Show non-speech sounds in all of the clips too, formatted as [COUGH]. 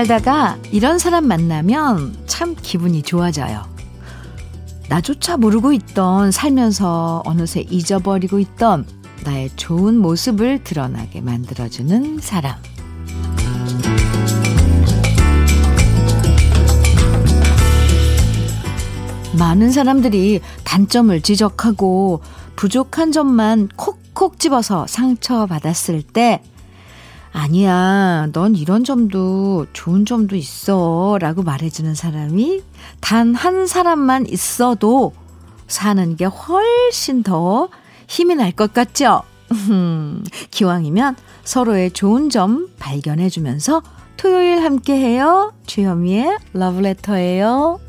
살다가 이런 사람 만나면 참 기분이 좋아져요. 나조차 모르고 있던 살면서 어느새 잊어버리고 있던 나의 좋은 모습을 드러나게 만들어주는 사람. 많은 사람들이 단점을 지적하고 부족한 점만 콕콕 집어서 상처받았을 때 아니야, 넌 이런 점도 좋은 점도 있어. 라고 말해주는 사람이 단 한 사람만 있어도 사는 게 훨씬 더 힘이 날 것 같죠? [LAUGHS] 기왕이면 서로의 좋은 점 발견해주면서 토요일 함께 해요. 주현미의 러브레터예요.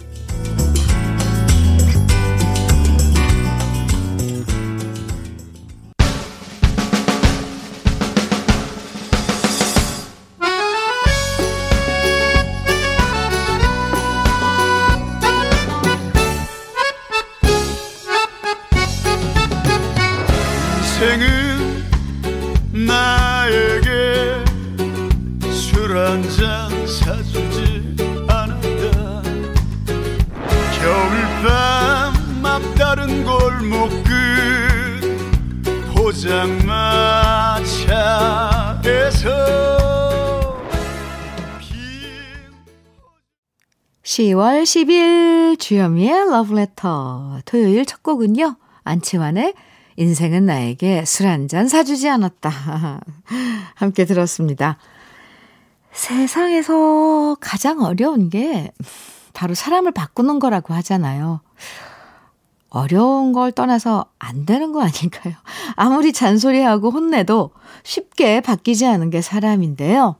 10월 10일 주현미의 러브레터 토요일 첫 곡은요. 안치환의 인생은 나에게 술 한 잔 사주지 않았다. [LAUGHS] 함께 들었습니다. 세상에서 가장 어려운 게 바로 사람을 바꾸는 거라고 하잖아요. 어려운 걸 떠나서 안 되는 거 아닐까요? 아무리 잔소리하고 혼내도 쉽게 바뀌지 않은 게 사람인데요.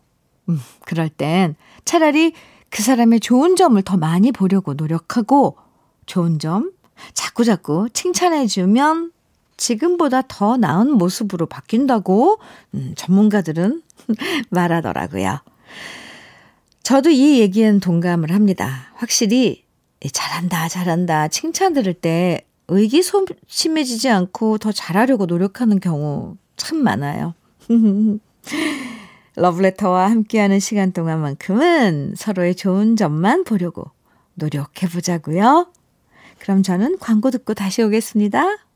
음, 그럴 땐 차라리 그 사람의 좋은 점을 더 많이 보려고 노력하고 좋은 점 자꾸자꾸 칭찬해주면 지금보다 더 나은 모습으로 바뀐다고 음, 전문가들은 [LAUGHS] 말하더라고요. 저도 이 얘기엔 동감을 합니다. 확실히 잘한다, 잘한다 칭찬 들을 때 의기소침해지지 않고 더 잘하려고 노력하는 경우 참 많아요. [LAUGHS] 러브레터와 함께하는 시간 동안만큼은 서로의 좋은 점만 보려고 노력해 보자고요. 그럼 저는 광고 듣고 다시 오겠습니다.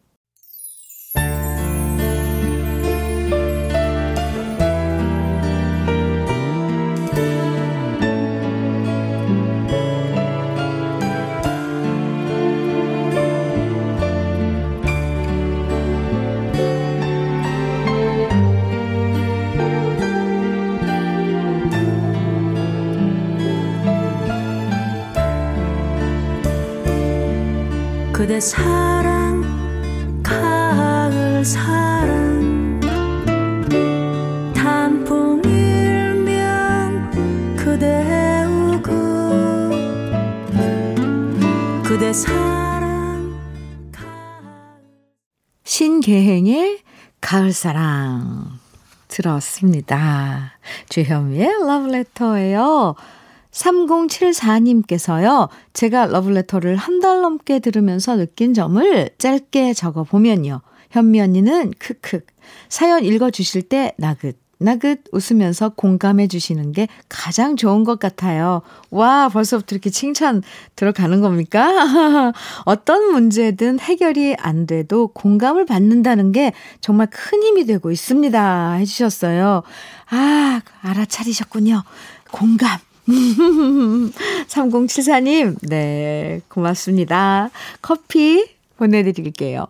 사랑 가을 사랑 단풍 일면 그대 우고 그대 사랑 신계행의 가을 사랑 들었습니다. 주현미의 러브레터예요. 3074님께서요, 제가 러블레터를 한 달 넘게 들으면서 느낀 점을 짧게 적어 보면요. 현미 언니는 크크. 사연 읽어 주실 때 나긋, 나긋 웃으면서 공감해 주시는 게 가장 좋은 것 같아요. 와, 벌써부터 이렇게 칭찬 들어가는 겁니까? [LAUGHS] 어떤 문제든 해결이 안 돼도 공감을 받는다는 게 정말 큰 힘이 되고 있습니다. 해주셨어요. 아, 알아차리셨군요. 공감. [LAUGHS] 3074님, 네, 고맙습니다. 커피 보내드릴게요.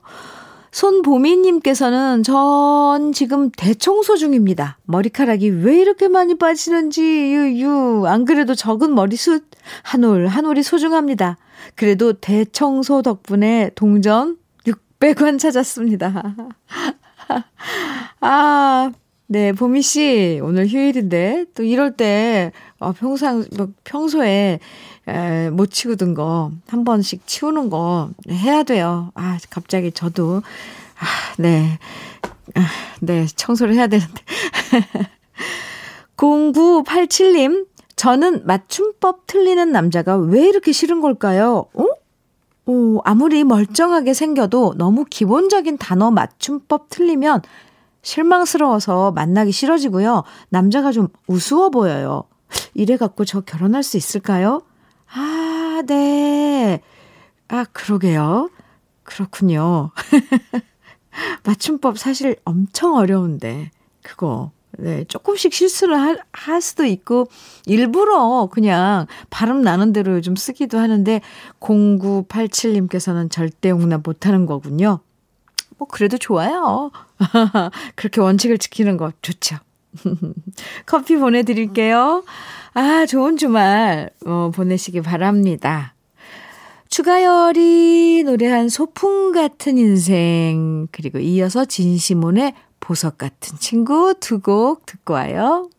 손보미님께서는 전 지금 대청소 중입니다. 머리카락이 왜 이렇게 많이 빠지는지, 유유. 안 그래도 적은 머리숱 한 올, 한 올이 소중합니다. 그래도 대청소 덕분에 동전 600원 찾았습니다. [LAUGHS] 아, 네, 보미 씨, 오늘 휴일인데, 또 이럴 때, 어, 평상, 뭐, 평소에, 에, 못 치우던 거, 한 번씩 치우는 거 해야 돼요. 아, 갑자기 저도, 아, 네. 아, 네, 청소를 해야 되는데. [LAUGHS] 0987님, 저는 맞춤법 틀리는 남자가 왜 이렇게 싫은 걸까요? 어? 오, 아무리 멀쩡하게 생겨도 너무 기본적인 단어 맞춤법 틀리면 실망스러워서 만나기 싫어지고요. 남자가 좀 우스워 보여요. 이래갖고 저 결혼할 수 있을까요? 아, 네. 아, 그러게요. 그렇군요. [LAUGHS] 맞춤법 사실 엄청 어려운데, 그거. 네, 조금씩 실수를 할, 할 수도 있고, 일부러 그냥 발음 나는 대로 요즘 쓰기도 하는데, 0987님께서는 절대 용납 못 하는 거군요. 뭐, 그래도 좋아요. [LAUGHS] 그렇게 원칙을 지키는 거 좋죠. [LAUGHS] 커피 보내드릴게요. 아, 좋은 주말, 어, 보내시기 바랍니다. 추가열이 노래한 소풍 같은 인생, 그리고 이어서 진시몬의 보석 같은 친구 두 곡 듣고 와요.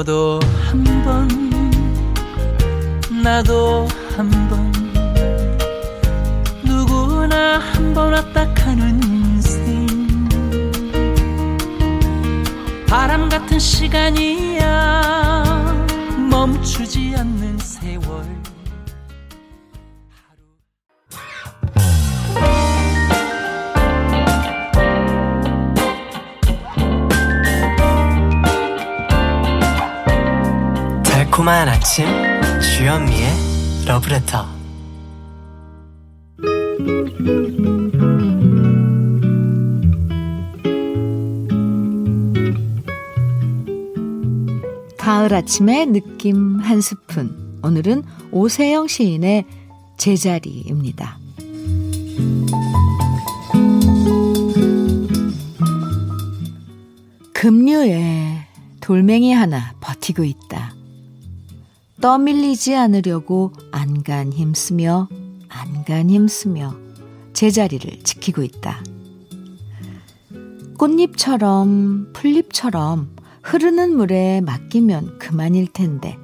너도 한번 나도 한번. 누구나 한번 왔다 가는 인생. 바람 같은 시간이야. 멈추지 않는 달콤한 아침 주현미의 러브레터 가을 아침의 느낌 한 스푼. 오늘은 오세영 시인의 제자리입니다. 급류에 돌멩이 하나 버티고 있다. 떠밀리지 않으려고 안간 힘쓰며 안간 힘쓰며 제자리를 지키고 있다. 꽃잎처럼 풀잎처럼 흐르는 물에 맡기면 그만일 텐데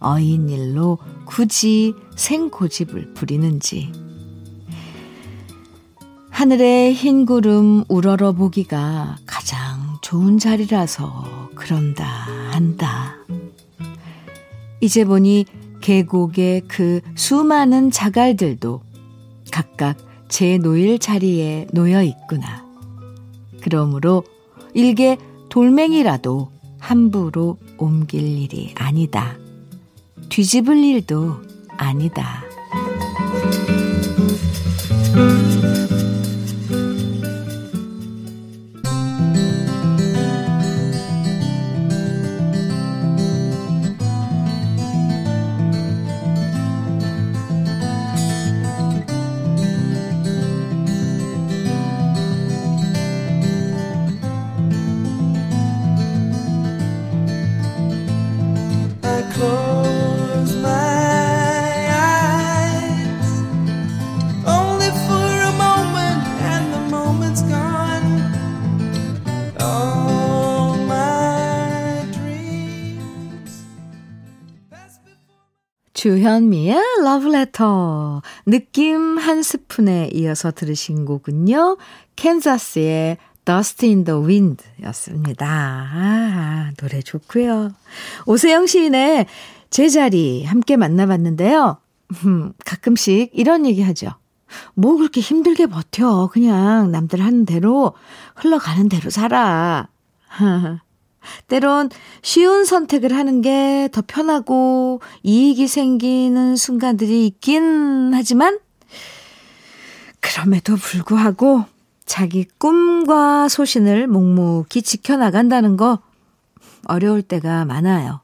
어인 일로 굳이 생고집을 부리는지 하늘의 흰 구름 우러러 보기가 가장 좋은 자리라서 그런다 한다. 이제 보니 계곡의 그 수많은 자갈들도 각각 제 놓일 자리에 놓여 있구나. 그러므로 일개 돌멩이라도 함부로 옮길 일이 아니다. 뒤집을 일도 아니다. 주현미의 러브레터. 느낌 한 스푼에 이어서 들으신 곡은요. 캔자스의 Dust in the Wind 였습니다. 아, 노래 좋고요. 오세영 시인의 제자리 함께 만나봤는데요. 음, 가끔씩 이런 얘기 하죠. 뭐 그렇게 힘들게 버텨. 그냥 남들 하는 대로 흘러가는 대로 살아. [LAUGHS] 때론 쉬운 선택을 하는 게 더 편하고 이익이 생기는 순간들이 있긴 하지만 그럼에도 불구하고 자기 꿈과 소신을 묵묵히 지켜나간다는 거 어려울 때가 많아요.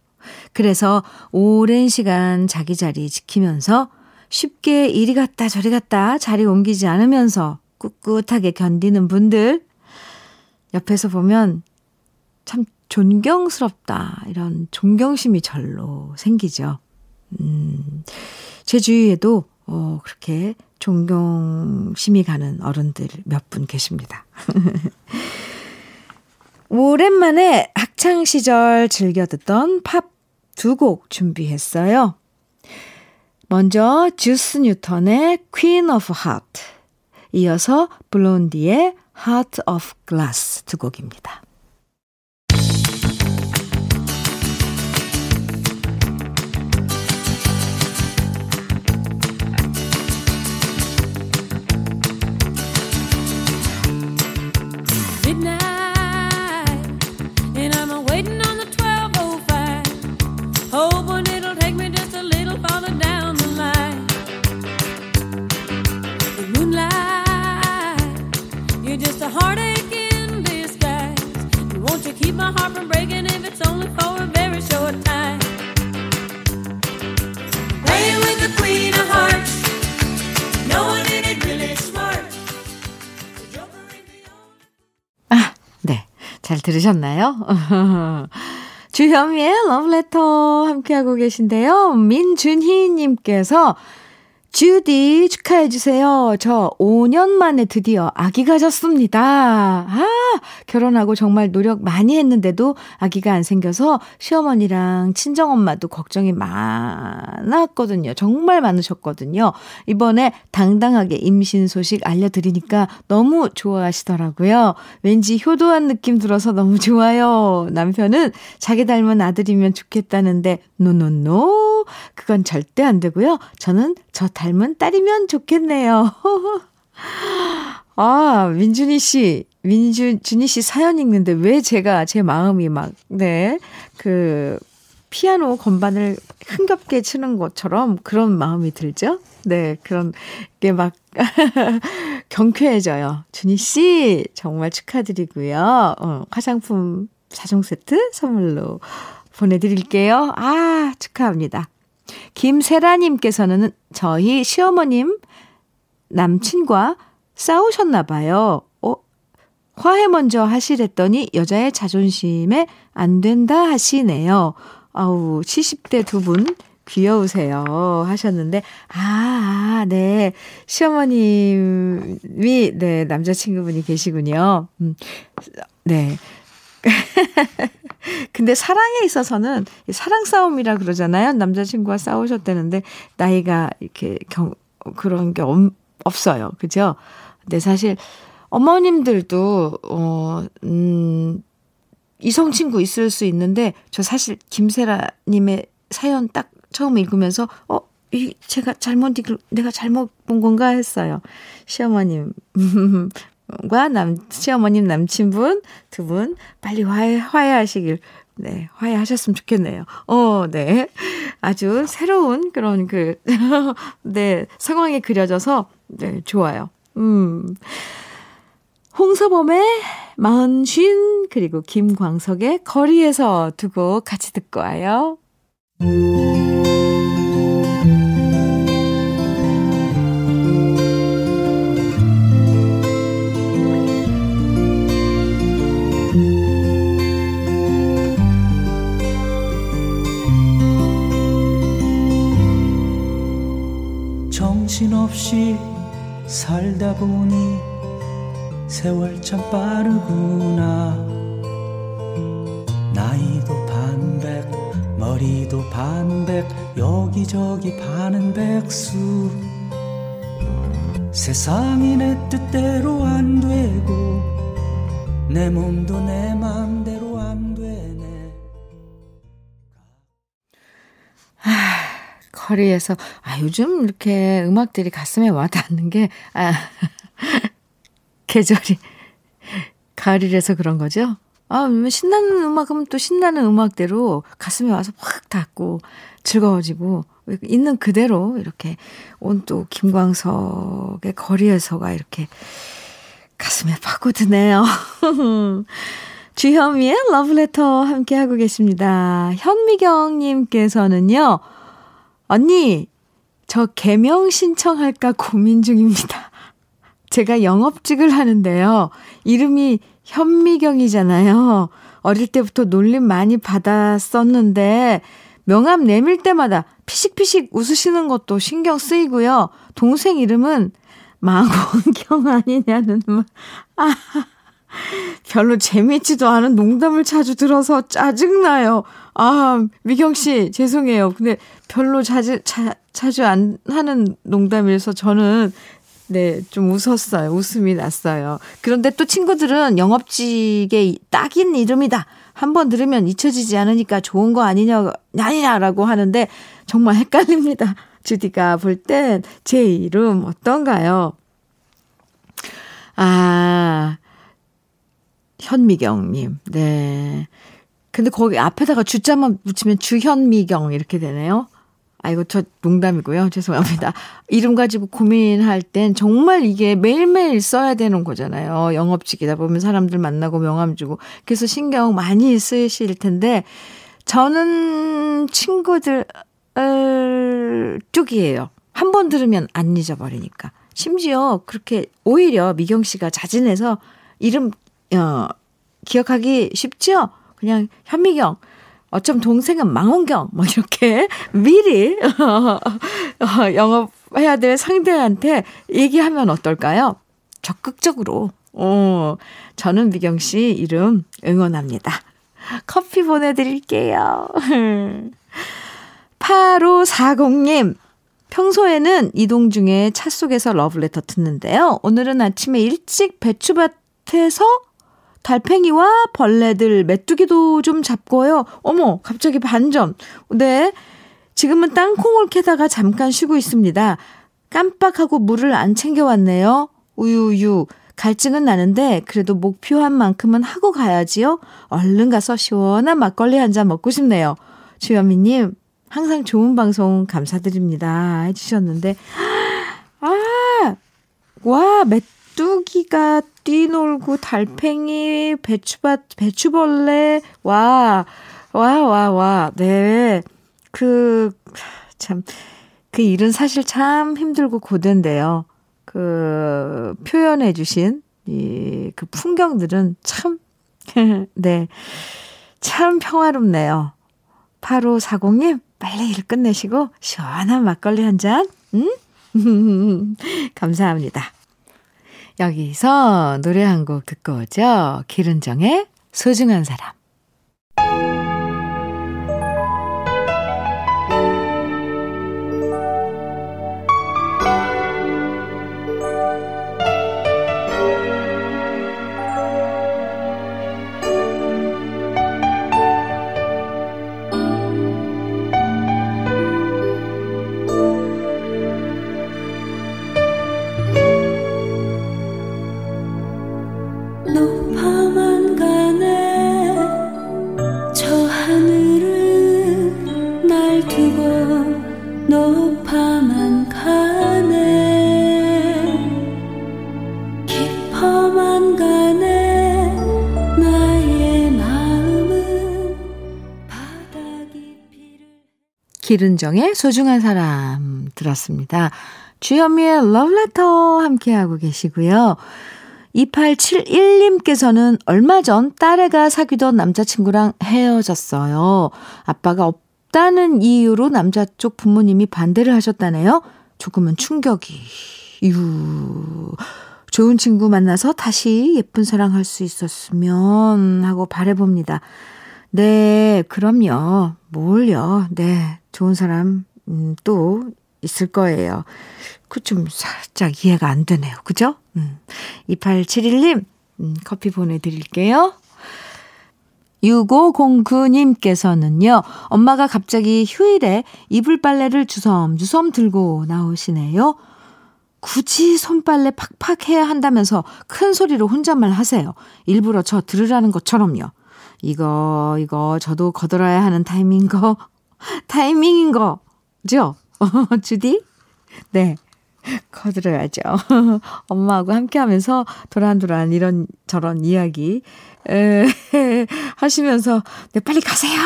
그래서 오랜 시간 자기 자리 지키면서 쉽게 이리 갔다 저리 갔다 자리 옮기지 않으면서 꿋꿋하게 견디는 분들 옆에서 보면 참 존경스럽다. 이런 존경심이 절로 생기죠. 음, 제 주위에도, 어, 그렇게 존경심이 가는 어른들 몇 분 계십니다. [LAUGHS] 오랜만에 학창 시절 즐겨 듣던 팝 두 곡 준비했어요. 먼저 주스 뉴턴의 Queen of Heart, 이어서 블론디의 Heart of Glass 두 곡입니다. 들으셨나요? [LAUGHS] 주현미의 러브레터 함께하고 계신데요. 민준희님께서 주디 축하해주세요. 저 5년 만에 드디어 아기 가 졌습니다. 아, 결혼하고 정말 노력 많이 했는데도 아기가 안 생겨서 시어머니랑 친정엄마도 걱정이 많았거든요. 정말 많으셨거든요. 이번에 당당하게 임신 소식 알려드리니까 너무 좋아하시더라고요. 왠지 효도한 느낌 들어서 너무 좋아요. 남편은 자기 닮은 아들이면 좋겠다는데, 노노노. 그건 절대 안 되고요. 저는 저 닮은 딸이면 좋겠네요. [LAUGHS] 아, 민준이 씨, 민준, 준이 씨 사연 읽는데 왜 제가 제 마음이 막, 네, 그, 피아노 건반을 흥겹게 치는 것처럼 그런 마음이 들죠? 네, 그런 게 막 [LAUGHS] 경쾌해져요. 준희 씨, 정말 축하드리고요. 어, 화장품 4종 세트 선물로 보내드릴게요. 아, 축하합니다. 김세라님께서는 저희 시어머님 남친과 싸우셨나 봐요. 어, 화해 먼저 하시랬더니 여자의 자존심에 안 된다 하시네요. 아우, 70대 두 분 귀여우세요. 하셨는데, 아, 아, 네. 시어머님이, 네, 남자친구분이 계시군요. 음, 네. [LAUGHS] 근데 사랑에 있어서는 사랑 싸움이라 그러잖아요. 남자친구와 싸우셨다는데 나이가 이렇게 경, 그런 게 없, 없어요. 그죠? 근데 사실 어머님들도 어, 음, 이성 친구 있을 수 있는데 저 사실 김세라 님의 사연 딱 처음 읽으면서 어, 이 제가 잘못 읽 내가 잘못 본 건가 했어요. 시어머님 과 남, 시어머님 남친분 두 분 빨리 화해, 화해하시길, 네, 화해하셨으면 좋겠네요. 어, 네. 아주 새로운 그런 그, [LAUGHS] 네, 상황이 그려져서, 네, 좋아요. 음. 홍서범의 마흔쉰, 그리고 김광석의 거리에서 두고 같이 듣고 와요. 정 없이 살다 보니 세월 참 빠르구나. 나이도 반백 머리도 반백 여기저기 파는 백수. 세상이 내 뜻대로 안 되고 내 몸도 내 맘대로 거리에서 아 요즘 이렇게 음악들이 가슴에 와 닿는 게 아, [LAUGHS] 계절이 가을이라서 그런 거죠. 아, 신나는 음악은 또 신나는 음악대로 가슴에 와서 확 닿고 즐거워지고 있는 그대로 이렇게 온 또 김광석의 거리에서가 이렇게 가슴에 파고드네요. [LAUGHS] 주현미의 러브레터 함께하고 계십니다. 현미경님께서는요, 언니, 저 개명 신청할까 고민 중입니다. [LAUGHS] 제가 영업직을 하는데요. 이름이 현미경이잖아요. 어릴 때부터 놀림 많이 받았었는데, 명함 내밀 때마다 피식피식 웃으시는 것도 신경 쓰이고요. 동생 이름은 망원경 [LAUGHS] 아니냐는 말. 아, 별로 재밌지도 않은 농담을 자주 들어서 짜증나요. 아, 미경 씨, 죄송해요. 근데 별로 자주, 자, 자주 안 하는 농담이라서 저는 네, 좀 웃었어요. 웃음이 났어요. 그런데 또 친구들은 영업직의 딱인 이름이다. 한번 들으면 잊혀지지 않으니까 좋은 거 아니냐, 아니냐라고 하는데 정말 헷갈립니다. 주디가 볼 땐 제 이름 어떤가요? 아, 현미경님. 네. 근데 거기 앞에다가 주자만 붙이면 주현미경 이렇게 되네요. 아이고, 저 농담이고요. 죄송합니다. 이름 가지고 고민할 땐 정말 이게 매일매일 써야 되는 거잖아요. 영업직이다 보면 사람들 만나고 명함 주고. 그래서 신경 많이 쓰실 텐데, 저는 친구들, 쪽이에요. 한 번 들으면 안 잊어버리니까. 심지어 그렇게 오히려 미경 씨가 자진해서 이름, 어, 기억하기 쉽죠? 그냥 현미경. 어쩜 동생은 망원경. 뭐 이렇게 [LAUGHS] 미리 [LAUGHS] 영업해야 될 상대한테 얘기하면 어떨까요? 적극적으로. 어, 저는 미경 씨 이름 응원합니다. 커피 보내드릴게요. [LAUGHS] 8540님, 평소에는 이동 중에 차 속에서 러브레터 듣는데요. 오늘은 아침에 일찍 배추밭에서 달팽이와 벌레들, 메뚜기도 좀 잡고요. 어머, 갑자기 반전. 네. 지금은 땅콩을 캐다가 잠깐 쉬고 있습니다. 깜빡하고 물을 안 챙겨왔네요. 우유우유. 갈증은 나는데 그래도 목표한 만큼은 하고 가야지요. 얼른 가서 시원한 막걸리 한 잔 먹고 싶네요. 주현미님, 항상 좋은 방송 감사드립니다. 해주셨는데, 아, 와, 메뚜기 가 뛰놀고 달팽이, 배추밭, 배추벌레, 와, 와, 와, 와, 네. 그, 참, 그 일은 사실 참 힘들고 고된데요. 그, 표현해 주신 이, 그 풍경들은 참, [LAUGHS] 네. 참 평화롭네요. 8540님, 빨리 일 끝내시고, 시원한 막걸리 한 잔, 음? [LAUGHS] 감사합니다. 여기서 노래 한 곡 듣고 오죠. 기른정의 소중한 사람. 기른정의 소중한 사람 들었습니다. 주현미의 러브레터 함께하고 계시고요. 2871님께서는 얼마 전 딸애가 사귀던 남자친구랑 헤어졌어요. 아빠가 없다는 이유로 남자 쪽 부모님이 반대를 하셨다네요. 조금은 충격이. 유. 좋은 친구 만나서 다시 예쁜 사랑할 수 있었으면 하고 바래봅니다. 네, 그럼요. 뭘요. 네, 좋은 사람, 음, 또 있을 거예요. 그 좀 살짝 이해가 안 되네요. 그죠? 음. 2871님, 음, 커피 보내드릴게요. 6509님께서는요, 엄마가 갑자기 휴일에 이불 빨래를 주섬주섬 들고 나오시네요. 굳이 손빨래 팍팍 해야 한다면서 큰 소리로 혼잣말 하세요. 일부러 저 들으라는 것처럼요. 이거, 이거, 저도 거들어야 하는 타이밍 거, [LAUGHS] 타이밍인 거죠? [LAUGHS] 주디? 네. 거들어야죠. [LAUGHS] 엄마하고 함께 하면서 도란도란 이런 저런 이야기 에, 하시면서 네, 빨리 가세요.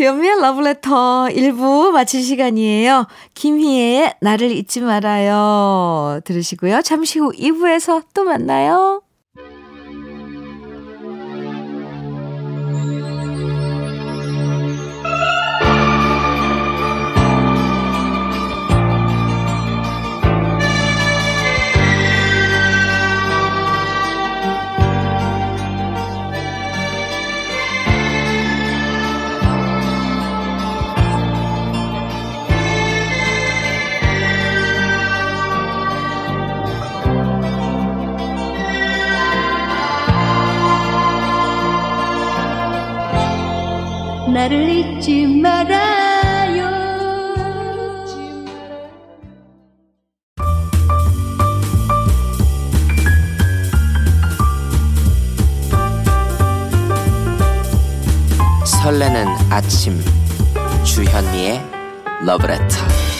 주현미의 러브레터 1부 마칠 시간이에요. 김희애의 나를 잊지 말아요. 들으시고요. 잠시 후 2부에서 또 만나요. 나를 잊지 말아요. 설레는 아침 주현미의 러브레터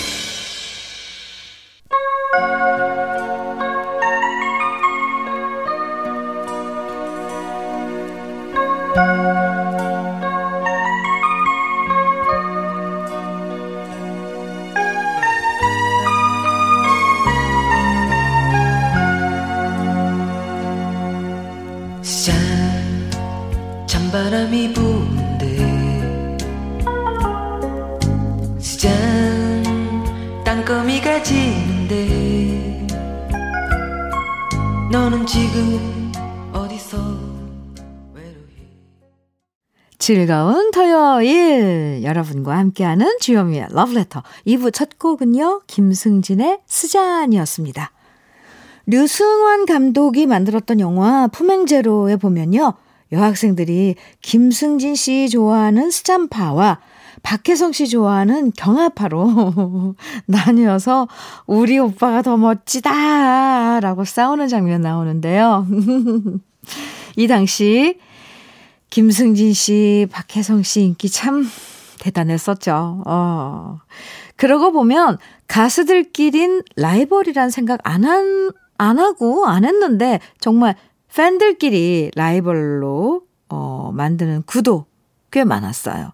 즐거운 토요일 여러분과 함께하는 주현미의 러브레터 2부 첫 곡은요. 김승진의 스잔이었습니다. 류승환 감독이 만들었던 영화 품행제로에 보면요. 여학생들이 김승진 씨 좋아하는 스잔파와 박혜성 씨 좋아하는 경아파로 [LAUGHS] 나뉘어서 우리 오빠가 더 멋지다 라고 싸우는 장면 나오는데요. [LAUGHS] 이 당시 김승진 씨, 박혜성 씨 인기 참 대단했었죠. 어. 그러고 보면 가수들끼린 라이벌이란 생각 안 한, 안 하고 안 했는데 정말 팬들끼리 라이벌로 어, 만드는 구도 꽤 많았어요.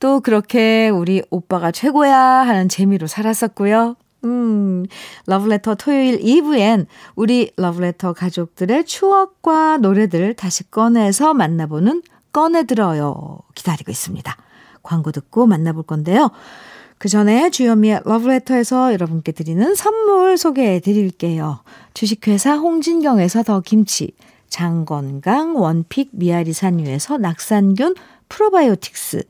또 그렇게 우리 오빠가 최고야 하는 재미로 살았었고요. 음, 러브레터 토요일 2부엔 우리 러브레터 가족들의 추억과 노래들 다시 꺼내서 만나보는 꺼내들어요. 기다리고 있습니다. 광고 듣고 만나볼 건데요. 그 전에 주현미의 러브레터에서 여러분께 드리는 선물 소개해 드릴게요. 주식회사 홍진경에서 더 김치, 장건강 one pick 미아리 산유에서 낙산균 프로바이오틱스,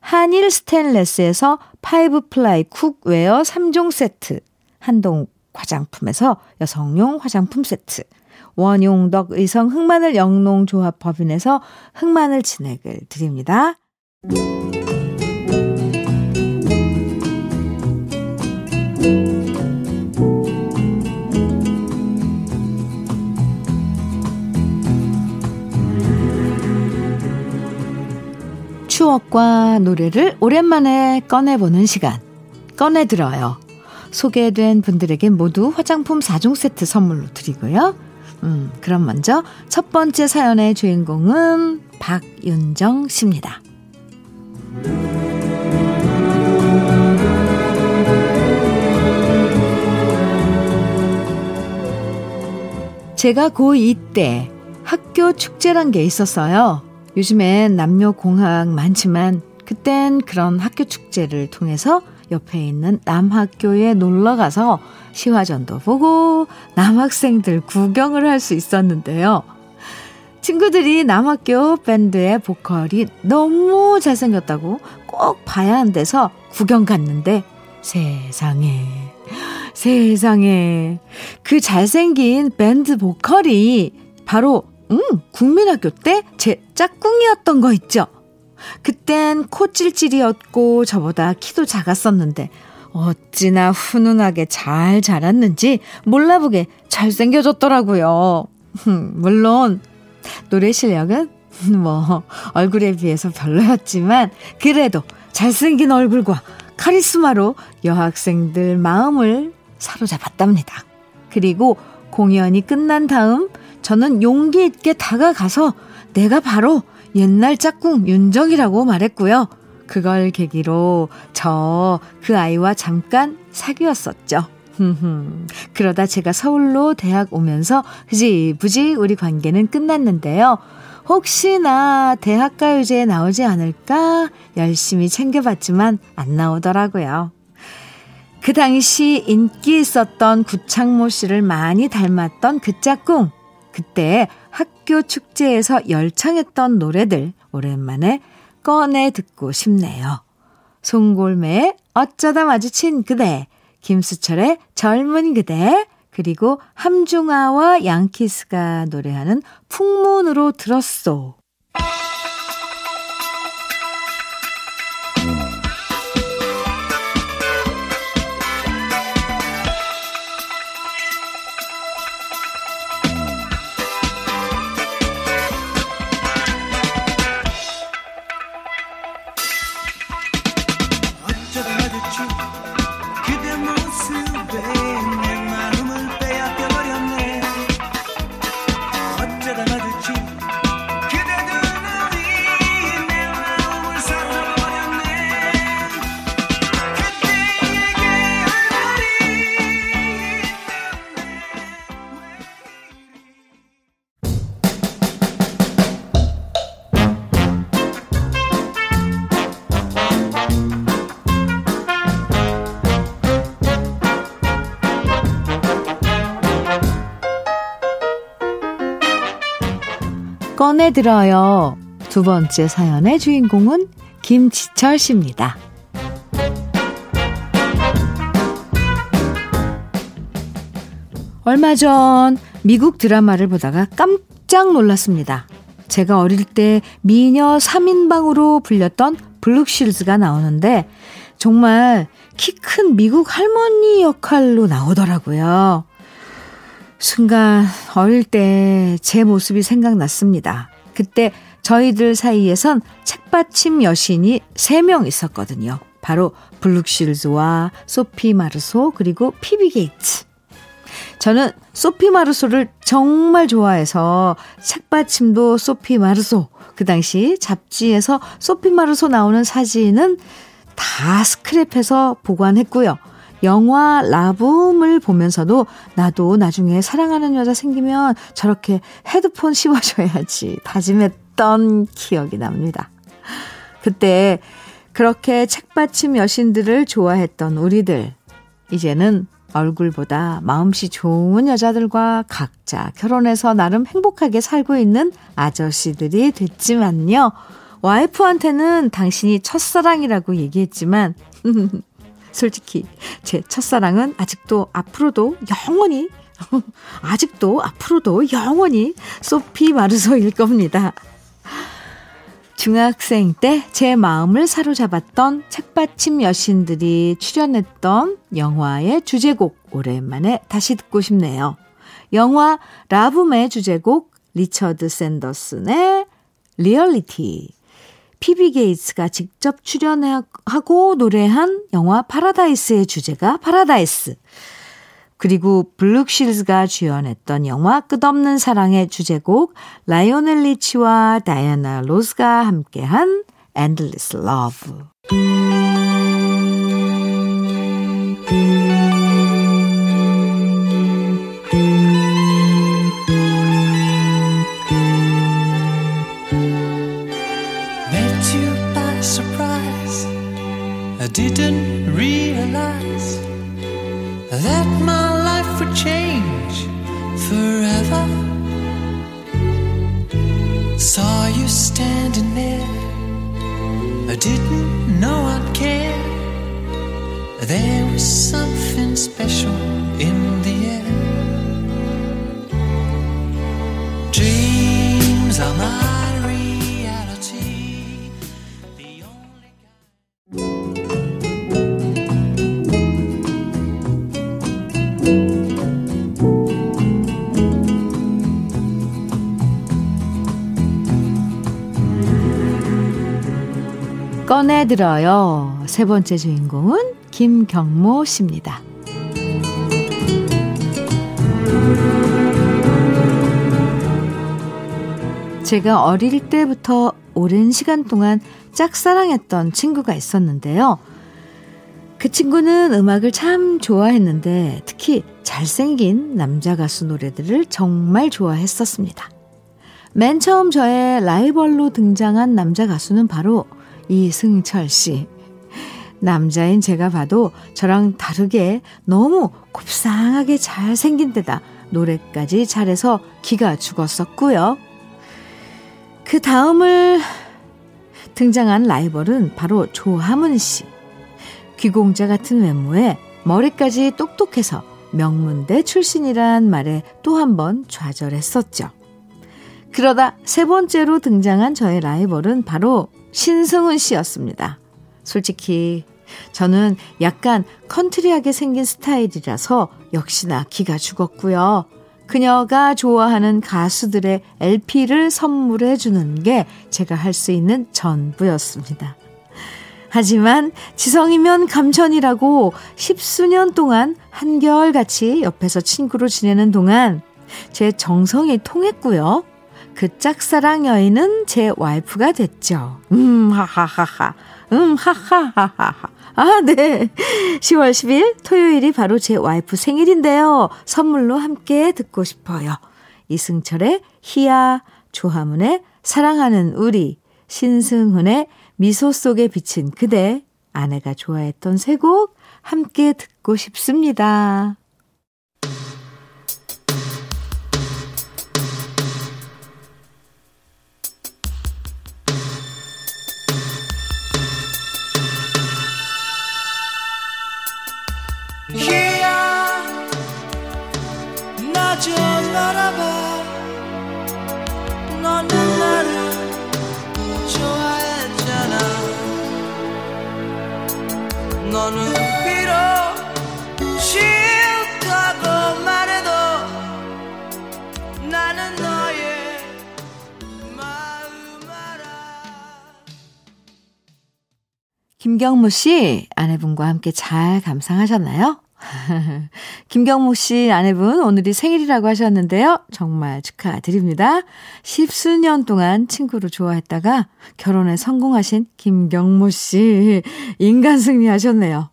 한일 스텐레스에서 five ply cookware 3종 세트, 한동 화장품에서 여성용 화장품 세트, 원용덕 의성 흑마늘 영농조합 법인에서 흑마늘 진액을 드립니다. 추억과 노래를 오랜만에 꺼내보는 시간. 꺼내들어요. 소개된 분들에겐 모두 화장품 4종 세트 선물로 드리고요. 음, 그럼 먼저 첫 번째 사연의 주인공은 박윤정 씨입니다. 제가 고2 때 학교 축제란 게 있었어요. 요즘엔 남녀 공학 많지만 그땐 그런 학교 축제를 통해서 옆에 있는 남학교에 놀러 가서 시화전도 보고 남학생들 구경을 할 수 있었는데요. 친구들이 남학교 밴드의 보컬이 너무 잘생겼다고 꼭 봐야 한대서 구경 갔는데 세상에 세상에 그 잘생긴 밴드 보컬이 바로 음, 국민학교 때 제 짝꿍이었던 거 있죠? 그땐 코 찔찔이었고 저보다 키도 작았었는데 어찌나 훈훈하게 잘 자랐는지 몰라보게 잘생겨졌더라고요. 물론 노래 실력은 [LAUGHS] 뭐 얼굴에 비해서 별로였지만 그래도 잘생긴 얼굴과 카리스마로 여학생들 마음을 사로잡았답니다. 그리고 공연이 끝난 다음 저는 용기 있게 다가가서 내가 바로 옛날 짝꿍 윤정이라고 말했고요. 그걸 계기로 저 그 아이와 잠깐 사귀었었죠. [LAUGHS] 그러다 제가 서울로 대학 오면서 흐지부지 우리 관계는 끝났는데요. 혹시나 대학가요제에 나오지 않을까 열심히 챙겨봤지만 안 나오더라고요. 그 당시 인기 있었던 구창모 씨를 많이 닮았던 그 짝꿍. 그때 학 교 축제에서 열창했던 노래들 오랜만에 꺼내 듣고 싶네요. 송골매의 어쩌다 마주친 그대, 김수철의 젊은 그대, 그리고 함중아와 양키스가 노래하는 풍문으로 들었소. 꺼내들어요. 두 번째 사연의 주인공은 김지철 씨입니다. 얼마 전 미국 드라마를 보다가 깜짝 놀랐습니다. 제가 어릴 때 미녀 3인방으로 불렸던 블룩실즈가 나오는데 정말 키 큰 미국 할머니 역할로 나오더라고요. 순간 어릴 때 제 모습이 생각났습니다. 그때 저희들 사이에선 책받침 여신이 3명 있었거든요. 바로 브룩 쉴즈와 소피 마르소 그리고 피비 케이츠. 저는 소피 마르소를 정말 좋아해서 책받침도 소피 마르소. 그 당시 잡지에서 소피 마르소 나오는 사진은 다 스크랩해서 보관했고요. 영화 라붐을 보면서도 나도 나중에 사랑하는 여자 생기면 저렇게 헤드폰 씌워줘야지 다짐했던 기억이 납니다. 그때 그렇게 책받침 여신들을 좋아했던 우리들, 이제는 얼굴보다 마음씨 좋은 여자들과 각자 결혼해서 나름 행복하게 살고 있는 아저씨들이 됐지만요. 와이프한테는 당신이 첫사랑이라고 얘기했지만, [LAUGHS] 솔직히 제 첫사랑은 아직도 앞으로도 영원히, [LAUGHS] 아직도 앞으로도 영원히 소피 마르소일 겁니다. 중학생 때 제 마음을 사로잡았던 책받침 여신들이 출연했던 영화의 주제곡 오랜만에 다시 듣고 싶네요. 영화 라붐의 주제곡 리처드 샌더슨의 리얼리티. 피비 케이츠가 직접 출연하고 노래한 영화 파라다이스의 주제가 파라다이스. 그리고 브룩 실즈가 주연했던 영화 끝없는 사랑의 주제곡 라이오넬 리치와 다이아나 로스가 함께한 Endless Love. I didn't know I'd care. There was something special in the air. 들어요. 세 번째 주인공은 김경모 씨입니다. 제가 어릴 때부터 오랜 시간 동안 짝사랑했던 친구가 있었는데요. 그 친구는 음악을 참 좋아했는데 특히 잘생긴 남자 가수 노래들을 정말 좋아했었습니다. 맨 처음 저의 라이벌로 등장한 남자 가수는 바로 이승철 씨. 남자인 제가 봐도 저랑 다르게 너무 곱상하게 잘생긴 데다 노래까지 잘해서 기가 죽었었고요. 그 다음을 등장한 라이벌은 바로 조하문 씨. 귀공자 같은 외모에 머리까지 똑똑해서 명문대 출신이란 말에 또 한 번 좌절했었죠. 그러다 세 번째로 등장한 저의 라이벌은 바로 신승훈 씨였습니다. 솔직히 저는 약간 country하게 생긴 스타일이라서 역시나 기가 죽었고요. 그녀가 좋아하는 가수들의 LP를 선물해 주는 게 제가 할 수 있는 전부였습니다. 하지만 지성이면 감천이라고 십수년 동안 한결같이 옆에서 친구로 지내는 동안 제 정성이 통했고요. 그 짝사랑 여인은 제 와이프가 됐죠. 음, 하하하하. 음, 하하하하. 아, 네. 10월 10일 토요일이 바로 제 와이프 생일인데요. 선물로 함께 듣고 싶어요. 이승철의 희야, 조하문의 사랑하는 우리, 신승훈의 미소 속에 비친 그대, 아내가 좋아했던 세 곡 함께 듣고 싶습니다. 김경무 씨 아내분과 함께 잘 감상하셨나요? [LAUGHS] 김경무 씨 아내분 오늘이 생일이라고 하셨는데요. 정말 축하드립니다. 십수년 동안 친구로 좋아했다가 결혼에 성공하신 김경무 씨 인간 승리하셨네요.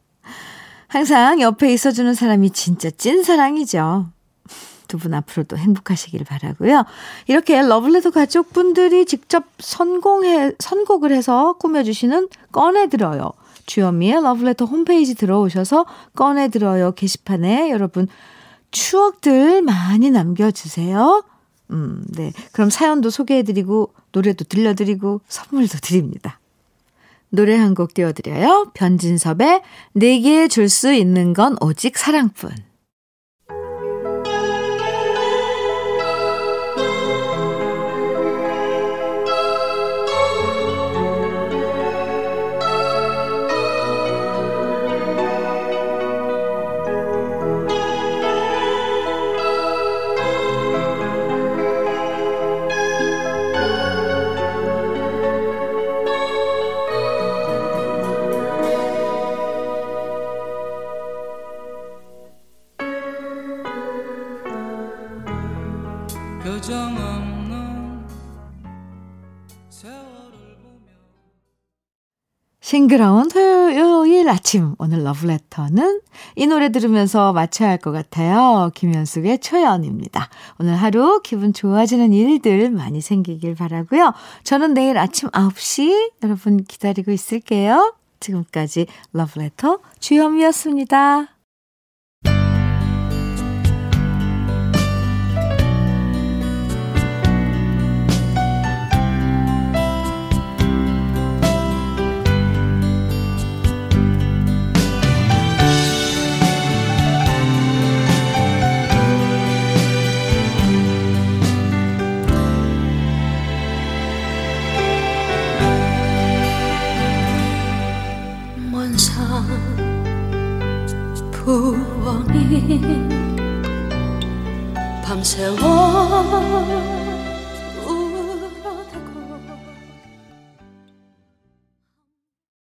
항상 옆에 있어주는 사람이 진짜 찐사랑이죠. 두 분 앞으로도 행복하시길 바라고요. 이렇게 러블레터 가족분들이 직접 선공해, 선곡을 해서 꾸며주시는 꺼내들어요. 주현미의 러블레터 홈페이지 들어오셔서 꺼내들어요 게시판에 여러분 추억들 많이 남겨주세요. 음, 네. 그럼 사연도 소개해드리고 노래도 들려드리고 선물도 드립니다. 노래 한 곡 띄워드려요. 변진섭의 내게 줄 수 있는 건 오직 사랑뿐. 싱그러운 토요일 아침 오늘 러브레터는 이 노래 들으면서 마쳐야 할 것 같아요. 김현숙의 초연입니다. 오늘 하루 기분 좋아지는 일들 많이 생기길 바라고요. 저는 내일 아침 9시 여러분 기다리고 있을게요. 지금까지 러브레터 주현미였습니다. 밤새워